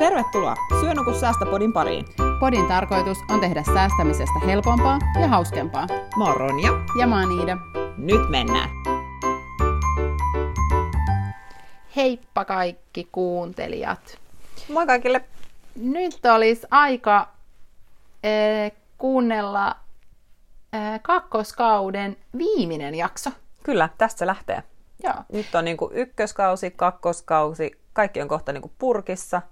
Tervetuloa Syönuku Säästöpodin pariin. Podin tarkoitus on tehdä säästämisestä helpompaa ja hauskempaa. Mä oon Ronja. Ja mä oon Iida. Nyt mennään. Heippa kaikki kuuntelijat. Moi kaikille. Nyt olisi aika äh, kuunnella äh, kakkoskauden viimeinen jakso. Kyllä, tästä se lähtee. Joo. Nyt on niinku ykköskausi, kakkoskausi, kaikki on kohta niinku purkissa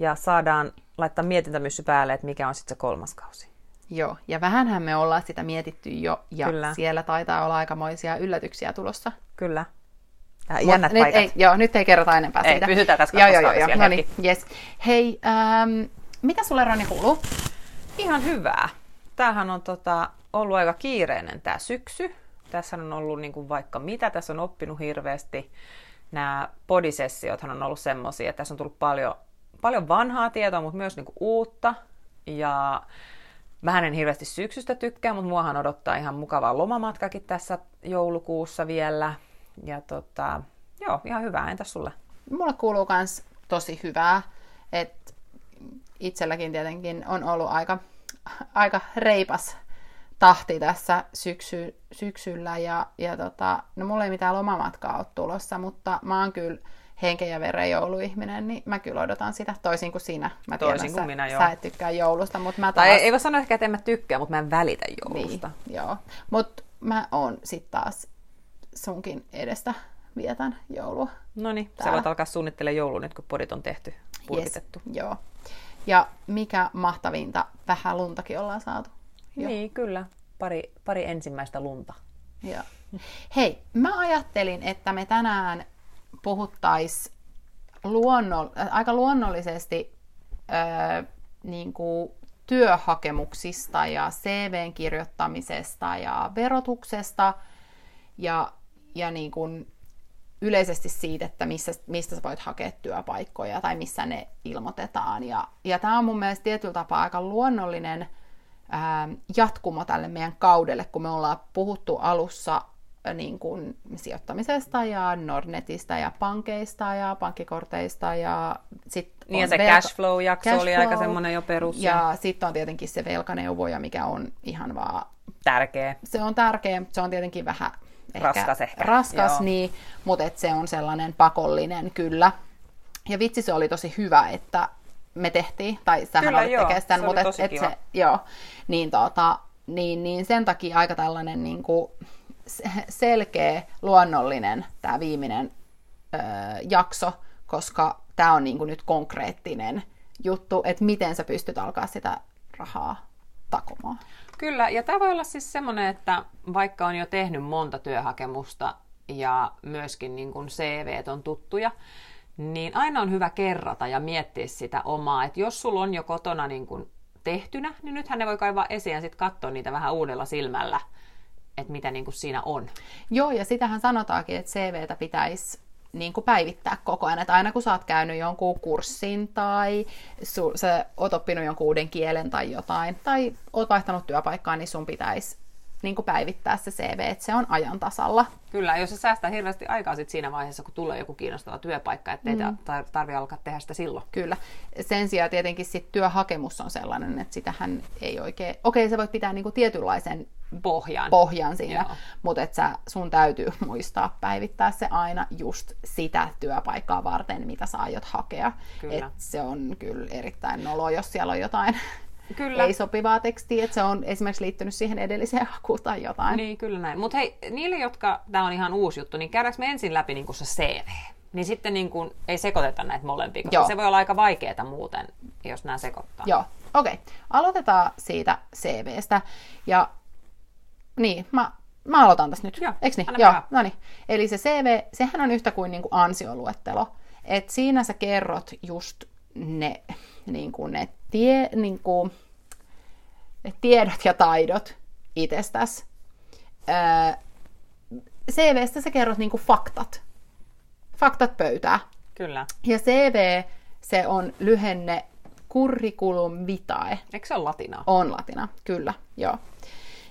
ja saadaan laittaa mietintämyssy päälle, että mikä on sitten se kolmas kausi. Joo, ja vähänhän me ollaan sitä mietitty jo, ja Kyllä. siellä taitaa olla aikamoisia yllätyksiä tulossa. Kyllä. Ja Mut jännät nyt ei, joo, nyt ei kerrota enempää Ei, siitä. pysytään tässä Joo, joo, joo, No niin, yes. Hei, ähm, mitä sulle Roni kuuluu? Ihan hyvää. Tämähän on tota, ollut aika kiireinen tämä syksy. Tässä on ollut niin kuin vaikka mitä, tässä on oppinut hirveästi. Nämä podisessiothan on ollut semmoisia, että tässä on tullut paljon, paljon vanhaa tietoa, mutta myös niin kuin uutta. Ja vähän en hirveästi syksystä tykkää, mutta muahan odottaa ihan mukavaa lomamatkakin tässä joulukuussa vielä. Ja tota, joo, ihan hyvää. Entäs sulle? Mulle kuuluu myös tosi hyvää, että itselläkin tietenkin on ollut aika, aika reipas tahti tässä syksy, syksyllä ja, ja tota, no mulla ei mitään lomamatkaa ole tulossa, mutta mä oon kyllä henken ja veren jouluihminen, niin mä kyllä odotan sitä toisin kuin sinä. Mä Toisin tiedän, kuin sä, minä, joo. sä et tykkää joulusta, mutta mä taas... Tai ei, ei voi sanoa ehkä, että en mä tykkää, mutta mä en välitä joulusta. Niin, joo. Mutta mä oon sit taas sunkin edestä vietän joulua. No niin, sä voit alkaa suunnittelemaan joulua nyt, kun podit on tehty, purkitettu. Yes, joo. Ja mikä mahtavinta, vähän luntakin ollaan saatu. Joo. Niin, kyllä. Pari, pari ensimmäistä lunta. Joo. Hei, mä ajattelin, että me tänään puhuttais luonnol, äh, aika luonnollisesti äh, niin kuin työhakemuksista ja CVn kirjoittamisesta ja verotuksesta ja, ja niin kuin yleisesti siitä, että missä, mistä sä voit hakea työpaikkoja tai missä ne ilmoitetaan. Ja, ja tämä on mun mielestä tietyllä tapaa aika luonnollinen ää, jatkumo tälle meidän kaudelle, kun me ollaan puhuttu alussa niin kuin sijoittamisesta ja Nordnetista ja pankeista ja pankkikorteista ja sit Niin ja se velka- cashflow-jakso oli aika cashflow, semmoinen jo perus ja, sitten on tietenkin se velkaneuvoja, mikä on ihan vaan tärkeä. se on tärkeä, se on tietenkin vähän ehkä, Raskas ehkä, raskas joo. niin, mutta et se on sellainen pakollinen kyllä. Ja vitsi se oli tosi hyvä, että me tehtiin, tai sähän Kyllä, olit tekemään sitä, se mutta et, et se, joo, niin, tota, niin, niin sen takia aika tällainen niin kuin selkeä, luonnollinen tämä viimeinen ö, jakso, koska tämä on niin kuin nyt konkreettinen juttu, että miten sä pystyt alkaa sitä rahaa takomaan. Kyllä, ja tämä voi olla siis semmoinen, että vaikka on jo tehnyt monta työhakemusta ja myöskin niin kuin CV on tuttuja, niin aina on hyvä kerrata ja miettiä sitä omaa. Että jos sulla on jo kotona niin kuin tehtynä, niin nythän ne voi kaivaa esiin ja sitten katsoa niitä vähän uudella silmällä, että mitä niin kuin siinä on. Joo, ja sitähän sanotaankin, että CVtä pitäisi niin kuin päivittää koko ajan. Että aina kun sä oot käynyt jonkun kurssin tai su, sä oot oppinut jonkun uuden kielen tai jotain, tai oot vaihtanut työpaikkaa, niin sun pitäisi niin kuin päivittää se CV, että se on ajan tasalla. Kyllä, jos se säästää hirveästi aikaa sit siinä vaiheessa, kun tulee joku kiinnostava työpaikka, ettei mm. tarvitse alkaa tehdä sitä silloin. Kyllä. Sen sijaan tietenkin sit työhakemus on sellainen, että sitähän ei oikein... Okei, se voit pitää niin kuin tietynlaisen Pohjan. pohjan siinä, mutta sun täytyy muistaa päivittää se aina just sitä työpaikkaa varten, mitä sä aiot hakea. Kyllä. Et se on kyllä erittäin nolo, jos siellä on jotain Kyllä. ei sopivaa tekstiä, että se on esimerkiksi liittynyt siihen edelliseen hakuun tai jotain. Niin, kyllä näin. Mutta hei, niille, jotka, tämä on ihan uusi juttu, niin käydäänkö me ensin läpi niin se CV? Niin sitten niin kuin, ei sekoiteta näitä molempia, koska Joo. se voi olla aika vaikeaa muuten, jos nämä sekoittaa. Joo, okei. Okay. Aloitetaan siitä CVstä. Ja niin, mä, mä aloitan tässä nyt. Joo, Eiks niin? Joo, no niin. Eli se CV, sehän on yhtä kuin, niin kuin ansioluettelo. Et siinä sä kerrot just ne, niin kuin ne, tie, niin kuin, ne tiedot ja taidot itsestäsi. Öö, CVstä sä kerrot niin kuin faktat. Faktat pöytää. Kyllä. Ja CV, se on lyhenne curriculum vitae. Eikö se ole latinaa? On latina, kyllä, joo.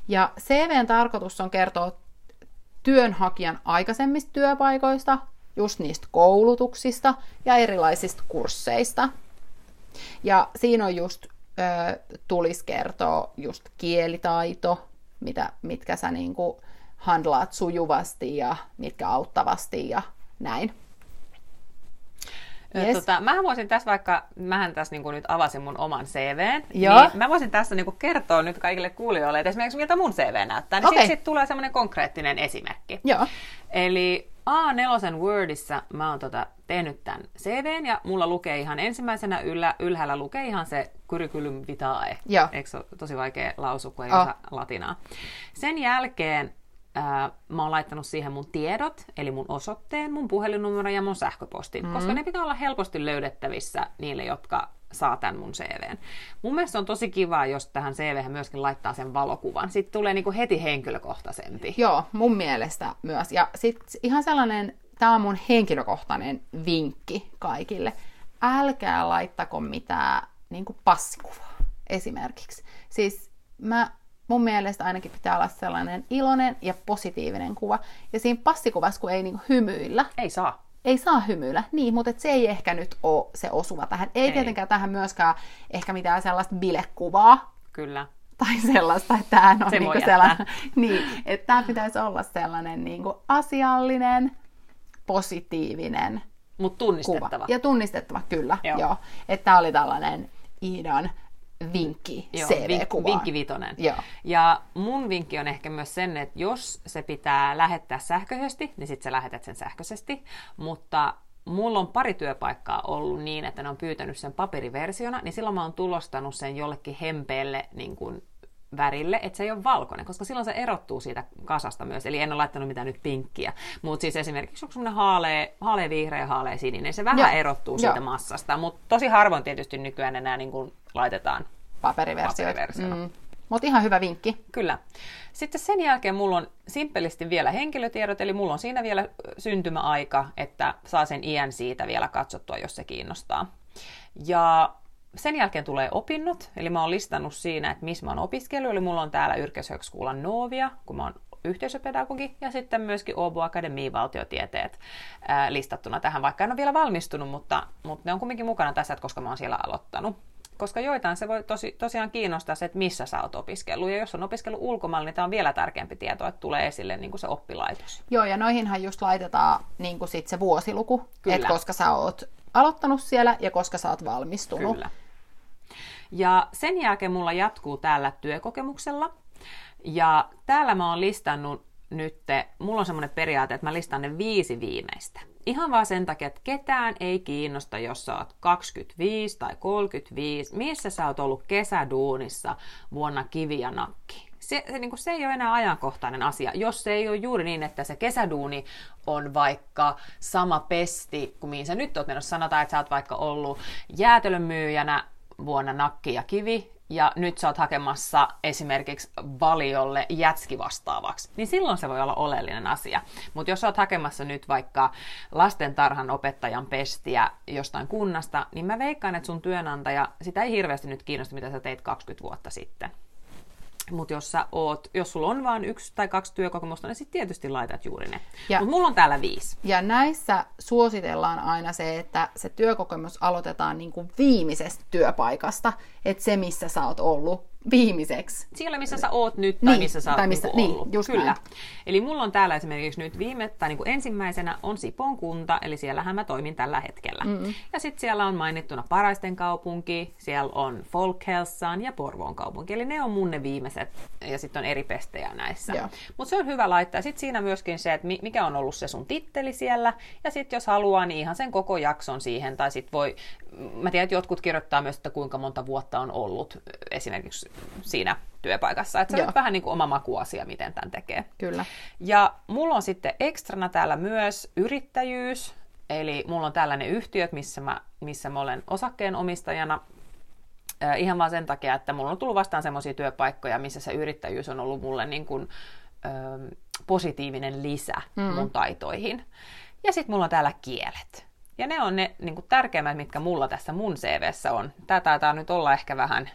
Ja CVn tarkoitus on kertoa työnhakijan aikaisemmista työpaikoista, just niistä koulutuksista ja erilaisista kursseista. Ja siinä on just, ö, tulisi kertoa just kielitaito, mitä, mitkä sä niinku handlaat sujuvasti ja mitkä auttavasti ja näin. Yes. Tota, mähän voisin tässä vaikka, mähän tässä niin nyt avasin mun oman CVn, Joo. niin mä voisin tässä niin kertoa nyt kaikille kuulijoille, että esimerkiksi miltä mun CV näyttää, niin okay. sitten sit tulee semmoinen konkreettinen esimerkki. Joo. Eli A4 Wordissa mä oon tota, tehnyt tämän CVn ja mulla lukee ihan ensimmäisenä yllä, ylhäällä lukee ihan se curriculum vitae. Joo. Eikö se ole tosi vaikea lausua, kun ei Oh. osaa latinaa. Sen jälkeen ää, mä oon laittanut siihen mun tiedot, eli mun osoitteen, mun puhelinnumero ja mun sähköpostin, mm. koska ne pitää olla helposti löydettävissä niille, jotka saa tämän mun CVn. Mun mielestä on tosi kiva, jos tähän CVhän myöskin laittaa sen valokuvan. Sitten tulee niinku heti henkilökohtaisempi. Joo, mun mielestä myös. Ja sitten ihan sellainen, tämä on mun henkilökohtainen vinkki kaikille. Älkää laittako mitään niin passikuvaa esimerkiksi. Siis mä, mun mielestä ainakin pitää olla sellainen iloinen ja positiivinen kuva. Ja siinä passikuvassa, kun ei niin hymyillä, Ei saa. ei saa hymyillä, niin, mutta et se ei ehkä nyt ole se osuva tähän. Ei, Ei. tietenkään tähän myöskään ehkä mitään sellaista bilekuvaa, Kyllä. tai sellaista, että tämä on Se niinku sellainen, niin, että tämä pitäisi olla sellainen niinku asiallinen, positiivinen Mutta kuva. tunnistettava. Ja tunnistettava, kyllä. Joo. Joo. Että tämä oli tällainen Iidan vinkki Joo, CV-kuvaan. vink, vinkki vitonen. Joo. Ja mun vinkki on ehkä myös sen, että jos se pitää lähettää sähköisesti, niin sitten sä lähetät sen sähköisesti. Mutta mulla on pari työpaikkaa ollut niin, että ne on pyytänyt sen paperiversiona, niin silloin mä oon tulostanut sen jollekin hempeelle niin kuin värille, että se ei ole valkoinen, koska silloin se erottuu siitä kasasta myös. Eli en ole laittanut mitään nyt pinkkiä. Mutta siis esimerkiksi onko semmoinen haalea, haalea vihreä ja haalea sininen, se vähän Joo. erottuu Joo. siitä massasta. Mutta tosi harvoin tietysti nykyään enää niin kuin laitetaan Paperiversio. Paperiversiona. Mm. Mutta ihan hyvä vinkki. Kyllä. Sitten sen jälkeen mulla on simppelisti vielä henkilötiedot, eli mulla on siinä vielä syntymäaika, että saa sen iän siitä vielä katsottua, jos se kiinnostaa. Ja sen jälkeen tulee opinnot, eli mä oon listannut siinä, että missä mä oon opiskellut, eli mulla on täällä Yrkeshögskolan Novia, kun mä oon yhteisöpedagogi, ja sitten myöskin Åbo Akademiin valtiotieteet ää, listattuna tähän, vaikka en ole vielä valmistunut, mutta, mutta ne on kumminkin mukana tässä, että koska mä oon siellä aloittanut. Koska joitain se voi tosi, tosiaan kiinnostaa se, että missä sä oot opiskellut. Ja jos on opiskellut ulkomailla, niin tämä on vielä tärkeämpi tieto, että tulee esille niin kuin se oppilaitos. Joo, ja noihinhan just laitetaan niin sit se vuosiluku, Kyllä. että koska sä oot aloittanut siellä ja koska sä oot valmistunut. Kyllä. Ja sen jälkeen mulla jatkuu täällä työkokemuksella. Ja täällä mä oon listannut nyt, mulla on semmoinen periaate, että mä listaan ne viisi viimeistä. Ihan vaan sen takia, että ketään ei kiinnosta, jos sä oot 25 tai 35, missä sä oot ollut kesäduunissa vuonna kivi ja nakki. Se, se, niin kuin, se ei ole enää ajankohtainen asia, jos se ei ole juuri niin, että se kesäduuni on vaikka sama pesti kuin mihin sä nyt oot menossa. Sanotaan, että sä oot vaikka ollut jäätelön myyjänä vuonna nakki ja kivi, ja nyt sä oot hakemassa esimerkiksi valiolle jätski vastaavaksi, niin silloin se voi olla oleellinen asia. Mutta jos sä oot hakemassa nyt vaikka lastentarhan opettajan pestiä jostain kunnasta, niin mä veikkaan, että sun työnantaja, sitä ei hirveästi nyt kiinnosta, mitä sä teit 20 vuotta sitten. Mutta jos, sä oot, jos sulla on vain yksi tai kaksi työkokemusta, niin sitten tietysti laitat juuri ne. Mutta mulla on täällä viisi. Ja näissä suositellaan aina se, että se työkokemus aloitetaan niin kuin viimeisestä työpaikasta, että se, missä sä oot ollut viimeiseksi. Siellä, missä sä oot nyt, tai Niin, missä sä oot tai missä- niinku niin, ollut. just Kyllä. näin. Eli mulla on täällä esimerkiksi nyt viime, tai niinku ensimmäisenä on Sipon kunta, eli siellähän mä toimin tällä hetkellä. Mm. Ja sitten siellä on mainittuna Paraisten kaupunki, siellä on Folkhälsan ja Porvoon kaupunki, eli ne on mun ne viimeiset, ja sitten on eri pestejä näissä. Mutta se on hyvä laittaa. Sitten siinä myöskin se, että mi- mikä on ollut se sun titteli siellä, ja sitten jos haluaa, niin ihan sen koko jakson siihen, tai sitten voi, mä tiedän, että jotkut kirjoittaa myös, että kuinka monta vuotta on ollut esimerkiksi siinä työpaikassa. Että se on nyt vähän niin kuin oma makuasia, miten tämän tekee. Kyllä. Ja mulla on sitten ekstrana täällä myös yrittäjyys, eli mulla on tällainen yhtiöt, missä mä, missä mä olen osakkeenomistajana. Äh, ihan vaan sen takia, että mulla on tullut vastaan semmoisia työpaikkoja, missä se yrittäjyys on ollut mulle niin kuin, ähm, positiivinen lisä mm. mun taitoihin. Ja sitten mulla on täällä kielet. Ja ne on ne niin kuin tärkeimmät, mitkä mulla tässä mun CVssä on. Tää taitaa nyt olla ehkä vähän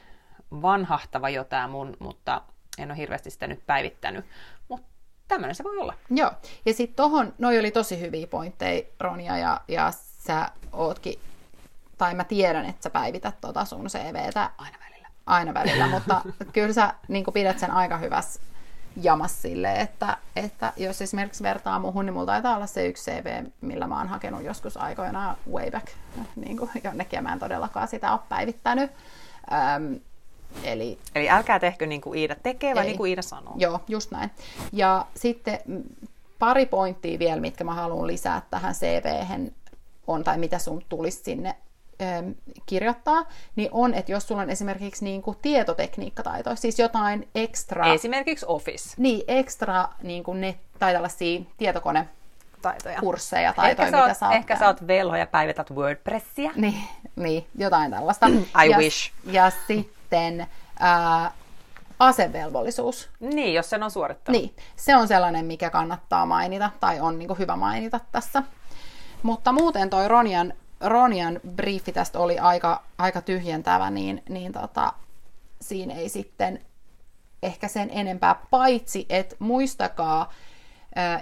vanhahtava jo tää mun, mutta en ole hirveästi sitä nyt päivittänyt. Mutta tämmöinen se voi olla. Joo. Ja sitten tohon, noi oli tosi hyviä pointteja, Ronja, ja, ja sä ootkin tai mä tiedän, että sä päivität tota sun CVtä Aina välillä. aina välillä, mutta kyllä sä niin pidät sen aika hyvässä jamas sille, että, että jos esimerkiksi vertaa muuhun, niin mulla taitaa olla se yksi CV, millä mä oon hakenut joskus aikoinaan way back niin kuin jonnekin, ja mä en todellakaan sitä ole päivittänyt. Öm, eli Eli älkää tehkö niin kuin Iida tekee, vaan Ei. niin kuin Iida sanoo. Joo, just näin. Ja sitten pari pointtia vielä, mitkä mä haluan lisää tähän CVhen on, tai mitä sun tulisi sinne kirjoittaa, niin on, että jos sulla on esimerkiksi niin kuin tietotekniikkataitoja, siis jotain ekstra, Esimerkiksi Office. niin ekstra niin kuin net, tai tällaisia tietokonekursseja, Taitoja. taitoja, Ehkä, mitä sä sä oot, oot ehkä sä oot velho ja päivität WordPressia. Niin, niin, jotain tällaista. I ja, wish. Ja sitten ää, asevelvollisuus. Niin, jos sen on suorittanut. Niin, se on sellainen, mikä kannattaa mainita, tai on niin hyvä mainita tässä. Mutta muuten toi Ronjan, Ronjan briefi tästä oli aika, aika tyhjentävä, niin, niin tota, siinä ei sitten ehkä sen enempää, paitsi että muistakaa,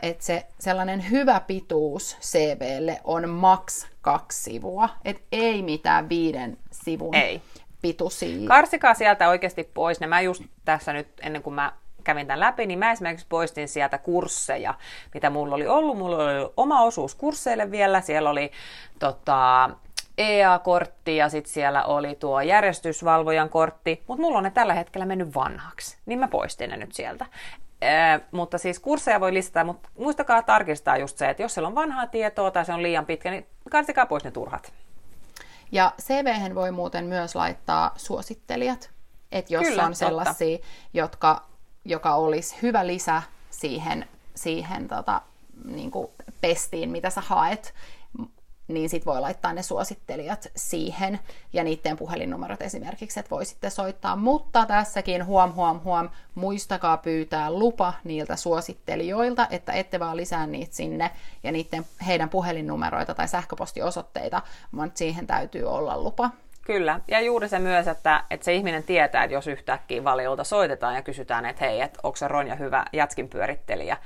että se sellainen hyvä pituus CVlle on maks kaksi sivua, et ei mitään viiden sivun Ei. Pituisia. Karsikaa sieltä oikeasti pois. Ne mä just tässä nyt, ennen kuin mä kävin tämän läpi, niin mä esimerkiksi poistin sieltä kursseja, mitä mulla oli ollut. Mulla oli oma osuus kursseille vielä. Siellä oli tota, EA-kortti ja sitten siellä oli tuo järjestysvalvojan kortti, mutta mulla on ne tällä hetkellä mennyt vanhaksi, niin mä poistin ne nyt sieltä. Ee, mutta siis kursseja voi lisätä, mutta muistakaa tarkistaa just se, että jos siellä on vanhaa tietoa tai se on liian pitkä, niin karsikaa pois ne turhat. Ja cv voi muuten myös laittaa suosittelijat, että jos Kyllä, on totta. sellaisia, jotka, joka olisi hyvä lisä siihen, siihen tota, niin kuin pestiin, mitä sä haet, niin sit voi laittaa ne suosittelijat siihen ja niiden puhelinnumerot esimerkiksi, että voi sitten soittaa. Mutta tässäkin huom, huom, huom, muistakaa pyytää lupa niiltä suosittelijoilta, että ette vaan lisää niitä sinne ja niiden, heidän puhelinnumeroita tai sähköpostiosoitteita, vaan siihen täytyy olla lupa. Kyllä, ja juuri se myös, että, että se ihminen tietää, että jos yhtäkkiä valiolta soitetaan ja kysytään, että hei, että onko se Ronja hyvä jätskin pyörittelijä,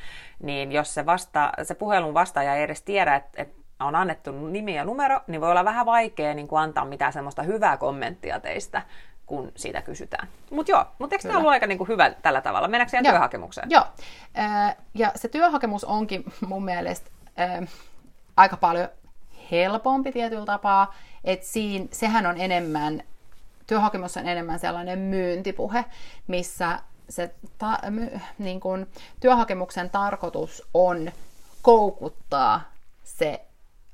niin jos se, vasta, se puhelun vastaaja ei edes tiedä, että, että on annettu nimi ja numero, niin voi olla vähän vaikea niin kuin antaa mitään semmoista hyvää kommenttia teistä, kun siitä kysytään. Mutta joo, mutta eikö tämä ollut aika niin kuin hyvä tällä tavalla? Mennäänkö siihen Joo. työhakemukseen? Joo, Ö, ja se työhakemus onkin mun mielestä ö, aika paljon helpompi tietyllä tapaa, että siinä, sehän on enemmän, työhakemus on enemmän sellainen myyntipuhe, missä se ta, my, niin kun, työhakemuksen tarkoitus on koukuttaa se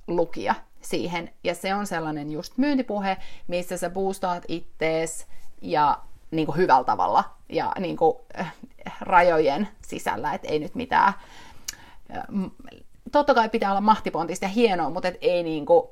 lukija siihen. Ja se on sellainen just myyntipuhe, missä sä boostaat ittees ja niin kuin hyvällä tavalla ja niin kuin, äh, rajojen sisällä, että ei nyt mitään. äh, Totta kai pitää olla mahtipontista ja hienoa, mutta et ei niin kuin,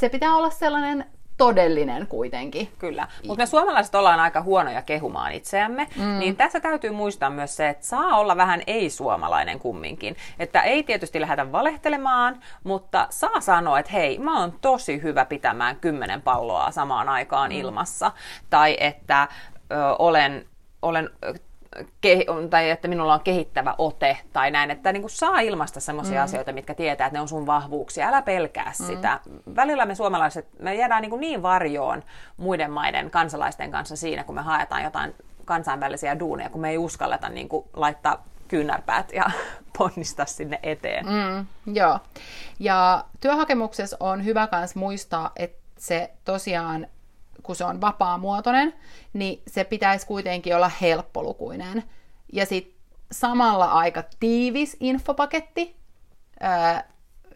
se pitää olla sellainen todellinen kuitenkin. Kyllä, mutta me suomalaiset ollaan aika huonoja kehumaan itseämme, mm. niin tässä täytyy muistaa myös se, että saa olla vähän ei-suomalainen kumminkin. Että ei tietysti lähdetä valehtelemaan, mutta saa sanoa, että hei, mä oon tosi hyvä pitämään kymmenen palloa samaan aikaan mm. ilmassa. Tai että ö, olen, olen ke- tai että minulla on kehittävä ote tai näin, että niin kuin saa ilmaista sellaisia mm. asioita, mitkä tietää, että ne on sun vahvuuksia. Älä pelkää mm. sitä. Välillä me suomalaiset, me jäädään niin, kuin niin varjoon muiden maiden kansalaisten kanssa siinä, kun me haetaan jotain kansainvälisiä duuneja, kun me ei uskalleta niin kuin laittaa kyynärpäät ja ponnistaa sinne eteen. Mm. Mm, joo. Ja työhakemuksessa on hyvä myös muistaa, että se tosiaan, kun se on vapaamuotoinen, niin se pitäisi kuitenkin olla helppolukuinen. Ja sitten samalla aika tiivis infopaketti ää,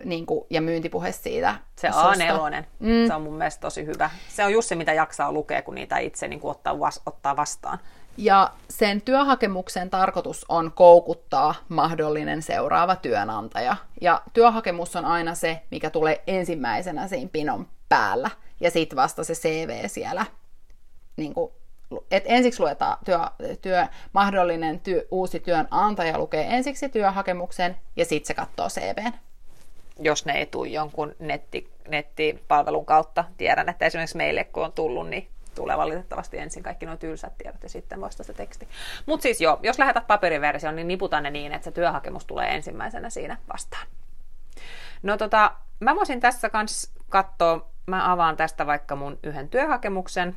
niin kuin, ja myyntipuhe siitä. Se susta. A4, mm. se on mun mielestä tosi hyvä. Se on just se, mitä jaksaa lukea, kun niitä itse niin kuin ottaa, vas- ottaa vastaan. Ja sen työhakemuksen tarkoitus on koukuttaa mahdollinen seuraava työnantaja. Ja työhakemus on aina se, mikä tulee ensimmäisenä siinä pinon päällä. Ja sitten vasta se CV siellä. Niin kuin, et ensiksi luetaan työ, työ, mahdollinen työ, uusi työnantaja lukee ensiksi työhakemuksen ja sitten se katsoo CVn. jos ne ei tule jonkun netti, nettipalvelun kautta. Tiedän, että esimerkiksi meille kun on tullut, niin tulee valitettavasti ensin kaikki nuo tylsät tiedot ja sitten vasta se teksti. Mutta siis joo, jos lähetät paperiversion, niin niputa ne niin, että se työhakemus tulee ensimmäisenä siinä vastaan. No tota, mä voisin tässä kans katsoa mä avaan tästä vaikka mun yhden työhakemuksen,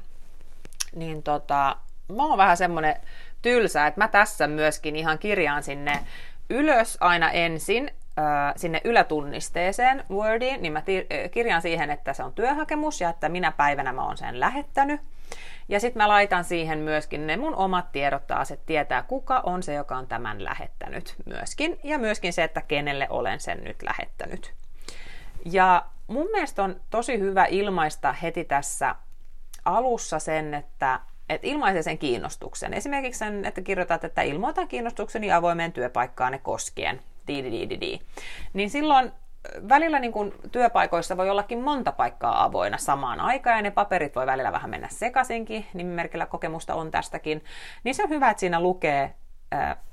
niin tota, mä oon vähän semmonen tylsä, että mä tässä myöskin ihan kirjaan sinne ylös aina ensin sinne ylätunnisteeseen Wordiin, niin mä kirjaan siihen, että se on työhakemus ja että minä päivänä mä oon sen lähettänyt. Ja sitten mä laitan siihen myöskin ne mun omat tiedot taas, että tietää kuka on se, joka on tämän lähettänyt myöskin. Ja myöskin se, että kenelle olen sen nyt lähettänyt. Ja mun mielestä on tosi hyvä ilmaista heti tässä alussa sen, että että ilmaisee sen kiinnostuksen. Esimerkiksi sen, että kirjoitat, että ilmoitan kiinnostukseni avoimeen työpaikkaan koskien. Di-di-di-di-di. Niin silloin välillä niin kun työpaikoissa voi ollakin monta paikkaa avoinna samaan aikaan ja ne paperit voi välillä vähän mennä sekaisinkin, nimimerkillä kokemusta on tästäkin. Niin se on hyvä, että siinä lukee,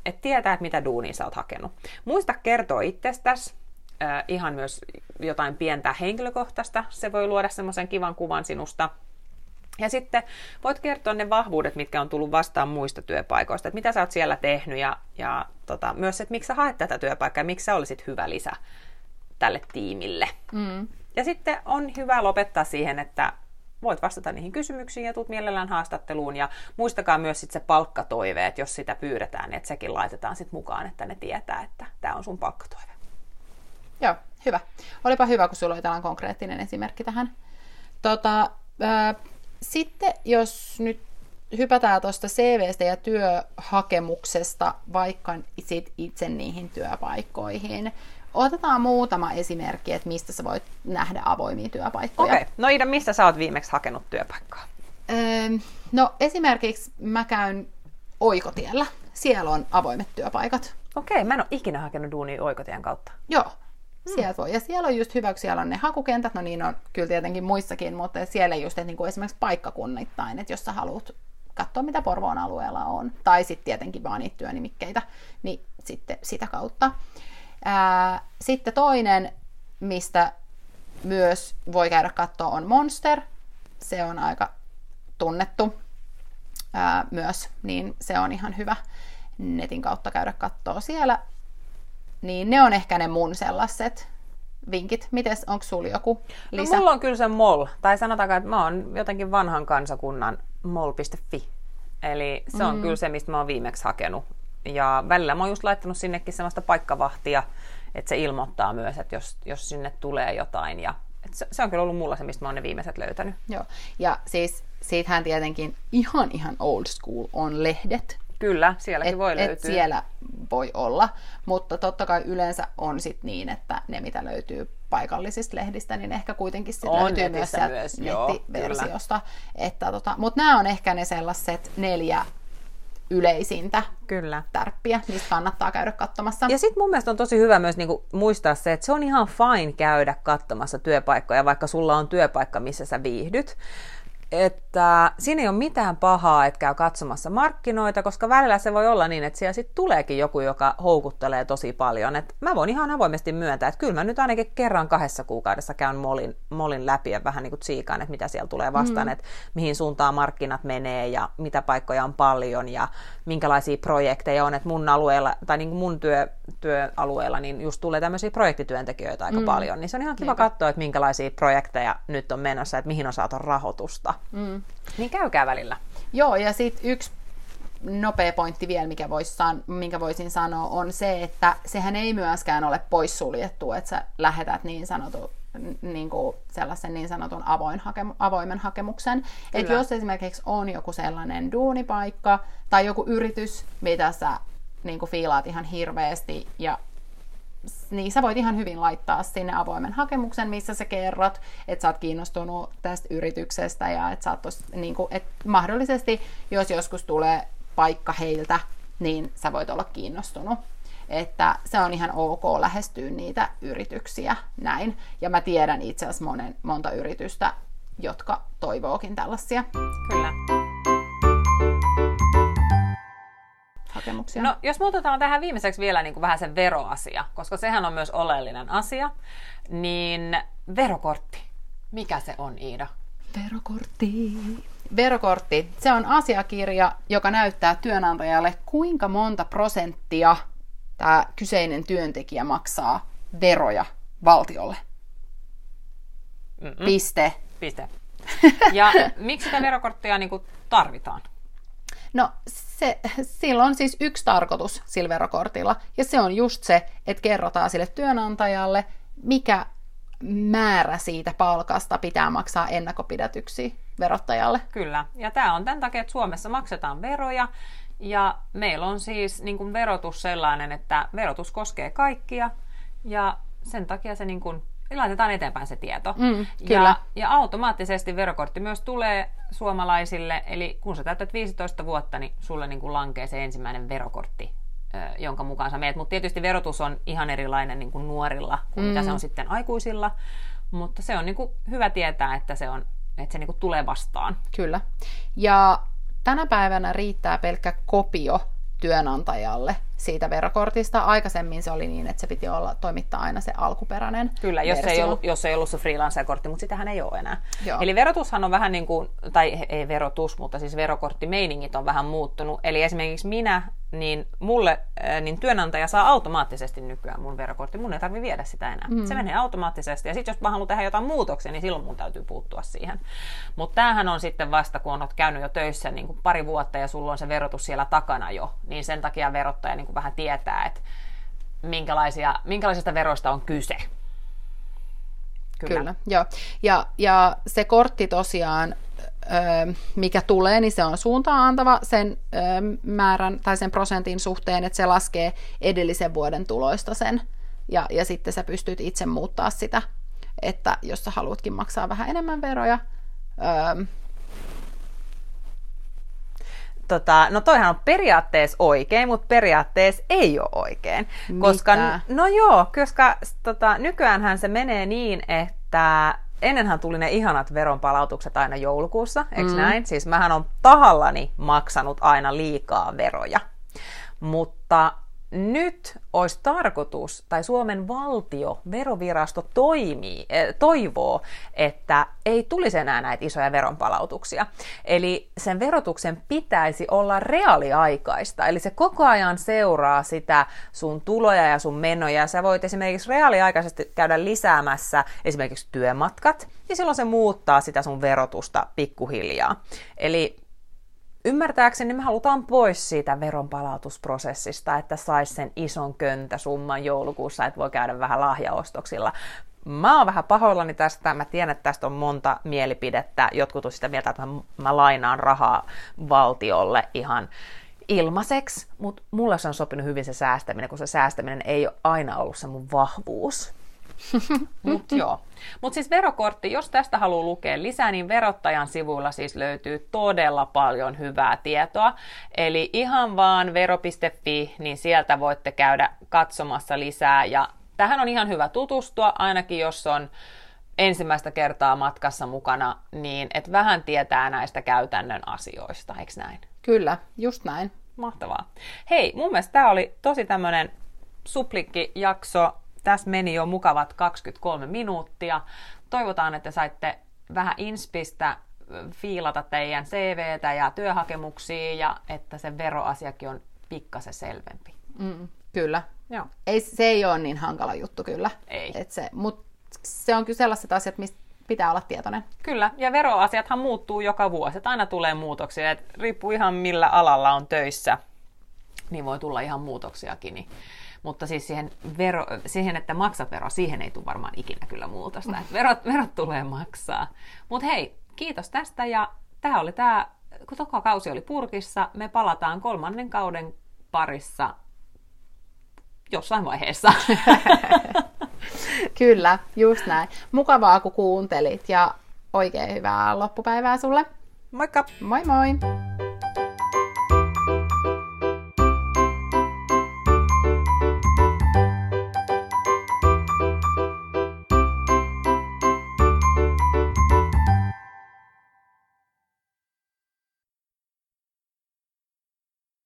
että tietää, että mitä duunia sä oot hakenut. Muista kertoa itsestäsi, ihan myös jotain pientä henkilökohtaista. Se voi luoda semmoisen kivan kuvan sinusta. Ja sitten voit kertoa ne vahvuudet, mitkä on tullut vastaan muista työpaikoista, että mitä sä oot siellä tehnyt ja, ja tota, myös, että miksi sä haet tätä työpaikkaa ja miksi sä olisit hyvä lisä tälle tiimille. Mm. Ja sitten on hyvä lopettaa siihen, että voit vastata niihin kysymyksiin ja tuut mielellään haastatteluun. Ja muistakaa myös sit se palkkatoive, että jos sitä pyydetään, niin että sekin laitetaan sit mukaan, että ne tietää, että tämä on sun palkkatoive. Joo, hyvä. Olipa hyvä, kun sulla oli tällainen konkreettinen esimerkki tähän. Tota, ää, sitten jos nyt hypätään tuosta CVstä ja työhakemuksesta vaikka sit itse niihin työpaikkoihin. Otetaan muutama esimerkki, että mistä sä voit nähdä avoimia työpaikkoja. Okei, okay. no Ida, mistä sä oot viimeksi hakenut työpaikkaa? Öö, no esimerkiksi mä käyn Oikotiellä. Siellä on avoimet työpaikat. Okei, okay, mä en ole ikinä hakenut duunia Oikotien kautta. Joo. Sieltä voi. Ja siellä on just hyvä, kun siellä on ne hakukentät, no niin on kyllä tietenkin muissakin, mutta siellä just, että niin kuin esimerkiksi paikkakunnittain, että jos sä haluat katsoa, mitä Porvoon alueella on, tai sitten tietenkin vaan niitä työnimikkeitä, niin sitten sitä kautta. Ää, sitten toinen, mistä myös voi käydä katsoa, on Monster. Se on aika tunnettu ää, myös, niin se on ihan hyvä netin kautta käydä katsoa siellä. Niin ne on ehkä ne mun sellaiset vinkit. Mites, onko sulla joku no, lisä? No, mulla on kyllä se MOL, tai sanotaanko, että mä oon jotenkin vanhan kansakunnan mol.fi. Eli se on mm. kyllä se, mistä mä oon viimeksi hakenut. Ja välillä mä oon just laittanut sinnekin sellaista paikkavahtia, että se ilmoittaa myös, että jos, jos sinne tulee jotain. Ja, että se, se on kyllä ollut mulla se, mistä mä oon ne viimeiset löytänyt. Joo, ja siis siitähän tietenkin ihan ihan old school on lehdet. Kyllä, sielläkin et, voi löytyä. Et siellä voi olla, mutta totta kai yleensä on sit niin, että ne mitä löytyy paikallisista lehdistä, niin ehkä kuitenkin sit on löytyy myös sieltä myös, nettiversiosta. Että tota, mutta nämä on ehkä ne sellaiset neljä yleisintä Kyllä. tärppiä, mistä kannattaa käydä katsomassa. Ja sitten mun mielestä on tosi hyvä myös niinku muistaa se, että se on ihan fine käydä katsomassa työpaikkoja, vaikka sulla on työpaikka, missä sä viihdyt että siinä ei ole mitään pahaa, että käy katsomassa markkinoita, koska välillä se voi olla niin, että siellä sitten tuleekin joku, joka houkuttelee tosi paljon. Et mä voin ihan avoimesti myöntää, että kyllä mä nyt ainakin kerran kahdessa kuukaudessa käyn molin, molin läpi ja vähän niin kuin tsiikaan, että mitä siellä tulee vastaan, mm. että mihin suuntaan markkinat menee ja mitä paikkoja on paljon ja minkälaisia projekteja on. Että mun alueella, tai niin kuin mun työ, työalueella, niin just tulee tämmöisiä projektityöntekijöitä aika mm. paljon. Niin se on ihan kiva Niinpä. katsoa, että minkälaisia projekteja nyt on menossa, että mihin on saatu rahoitusta. Mm. Niin käykää välillä. Joo, ja sitten yksi nopea pointti vielä, mikä vois san, minkä voisin sanoa, on se, että sehän ei myöskään ole poissuljettu, että sä lähetät niin sanotun niin kuin sellaisen niin sanotun avoin hakemu, avoimen hakemuksen. Että jos esimerkiksi on joku sellainen duunipaikka tai joku yritys, mitä sä niin kuin fiilaat ihan hirveästi ja niin sä voit ihan hyvin laittaa sinne avoimen hakemuksen, missä sä kerrot, että sä oot kiinnostunut tästä yrityksestä ja että sä oot tos, niin kuin, että mahdollisesti, jos joskus tulee paikka heiltä, niin sä voit olla kiinnostunut. Että se on ihan ok lähestyä niitä yrityksiä näin. Ja mä tiedän itse asiassa monen, monta yritystä, jotka toivookin tällaisia. Kyllä. Hakemuksia. No, jos muutetaan tähän viimeiseksi vielä niin kuin vähän sen veroasia, koska sehän on myös oleellinen asia, niin verokortti. Mikä se on, Iida? Verokortti. Verokortti. Se on asiakirja, joka näyttää työnantajalle, kuinka monta prosenttia tämä kyseinen työntekijä maksaa veroja valtiolle. Mm-mm. Piste. Piste. Ja miksi sitä verokorttia niin kuin tarvitaan? No se, sillä on siis yksi tarkoitus sillä verokortilla, ja se on just se, että kerrotaan sille työnantajalle, mikä määrä siitä palkasta pitää maksaa ennakkopidätyksiä verottajalle. Kyllä, ja tämä on tämän takia, että Suomessa maksetaan veroja, ja meillä on siis niin kuin verotus sellainen, että verotus koskee kaikkia, ja sen takia se niin kuin laitetaan eteenpäin se tieto. Mm, kyllä. Ja, ja automaattisesti verokortti myös tulee suomalaisille, eli kun sä täytät 15 vuotta, niin sulle niin kuin lankee se ensimmäinen verokortti, jonka mukaan sä meet. Mutta tietysti verotus on ihan erilainen niin kuin nuorilla kuin mm. mitä se on sitten aikuisilla, mutta se on niin kuin hyvä tietää, että se, on, että se niin kuin tulee vastaan. Kyllä. Ja tänä päivänä riittää pelkkä kopio työnantajalle siitä verokortista. Aikaisemmin se oli niin, että se piti olla toimittaa aina se alkuperäinen Kyllä, jos versio. ei, ollut, jos ei ollut se freelancer-kortti, mutta sitähän ei ole enää. Joo. Eli verotushan on vähän niin kuin, tai ei verotus, mutta siis verokorttimeiningit on vähän muuttunut. Eli esimerkiksi minä, niin mulle, niin työnantaja saa automaattisesti nykyään mun verokortti. Mun ei tarvi viedä sitä enää. Mm. Se menee automaattisesti. Ja sitten jos mä haluan tehdä jotain muutoksia, niin silloin mun täytyy puuttua siihen. Mutta tämähän on sitten vasta, kun olet käynyt jo töissä niin kuin pari vuotta ja sulla on se verotus siellä takana jo, niin sen takia verottaja niin kuin vähän tietää, että minkälaisia, minkälaisista veroista on kyse. Kyllä. Kyllä, joo. Ja, ja se kortti tosiaan, mikä tulee, niin se on suuntaan antava sen määrän tai sen prosentin suhteen, että se laskee edellisen vuoden tuloista sen. Ja, ja sitten sä pystyt itse muuttaa sitä, että jos sä haluatkin maksaa vähän enemmän veroja, tota, no toihan on periaatteessa oikein, mutta periaatteessa ei ole oikein. Mitä? Koska, no joo, koska tota, nykyäänhän se menee niin, että ennenhän tuli ne ihanat veronpalautukset aina joulukuussa, eikö mm. näin? Siis mähän on tahallani maksanut aina liikaa veroja. Mutta nyt olisi tarkoitus, tai Suomen valtio, verovirasto toimii, eh, toivoo, että ei tulisi enää näitä isoja veronpalautuksia. Eli sen verotuksen pitäisi olla reaaliaikaista, eli se koko ajan seuraa sitä sun tuloja ja sun menoja. Sä voit esimerkiksi reaaliaikaisesti käydä lisäämässä esimerkiksi työmatkat, ja silloin se muuttaa sitä sun verotusta pikkuhiljaa. Eli ymmärtääkseni me halutaan pois siitä veronpalautusprosessista, että saisi sen ison köntäsumman joulukuussa, että voi käydä vähän lahjaostoksilla. Mä oon vähän pahoillani tästä, mä tiedän, että tästä on monta mielipidettä. Jotkut on sitä mieltä, että mä, mä lainaan rahaa valtiolle ihan ilmaiseksi, mutta mulle se on sopinut hyvin se säästäminen, kun se säästäminen ei ole aina ollut se mun vahvuus. Mutta joo. Mut siis verokortti, jos tästä haluaa lukea lisää, niin verottajan sivuilla siis löytyy todella paljon hyvää tietoa. Eli ihan vaan vero.fi, niin sieltä voitte käydä katsomassa lisää. Ja tähän on ihan hyvä tutustua, ainakin jos on ensimmäistä kertaa matkassa mukana, niin et vähän tietää näistä käytännön asioista, eikö näin? Kyllä, just näin. Mahtavaa. Hei, mun mielestä tämä oli tosi tämmöinen suplikki-jakso tässä meni jo mukavat 23 minuuttia. Toivotaan, että saitte vähän inspistä fiilata teidän CVtä ja työhakemuksia ja että se veroasiakin on pikkasen selvempi. Mm, kyllä. Joo. Ei, se ei ole niin hankala juttu kyllä. Ei. Et se, Mutta se on kyllä sellaiset asiat, mistä pitää olla tietoinen. Kyllä, ja veroasiathan muuttuu joka vuosi. Että aina tulee muutoksia. Et riippuu ihan millä alalla on töissä, niin voi tulla ihan muutoksiakin. Niin mutta siis siihen, vero, siihen, että maksat vero, siihen ei tule varmaan ikinä kyllä muutosta. Että verot, verot tulee maksaa. Mutta hei, kiitos tästä ja tämä oli tämä, kun toka kausi oli purkissa, me palataan kolmannen kauden parissa jossain vaiheessa. Kyllä, just näin. Mukavaa, kun kuuntelit ja oikein hyvää loppupäivää sulle. Moikka! Moi moi!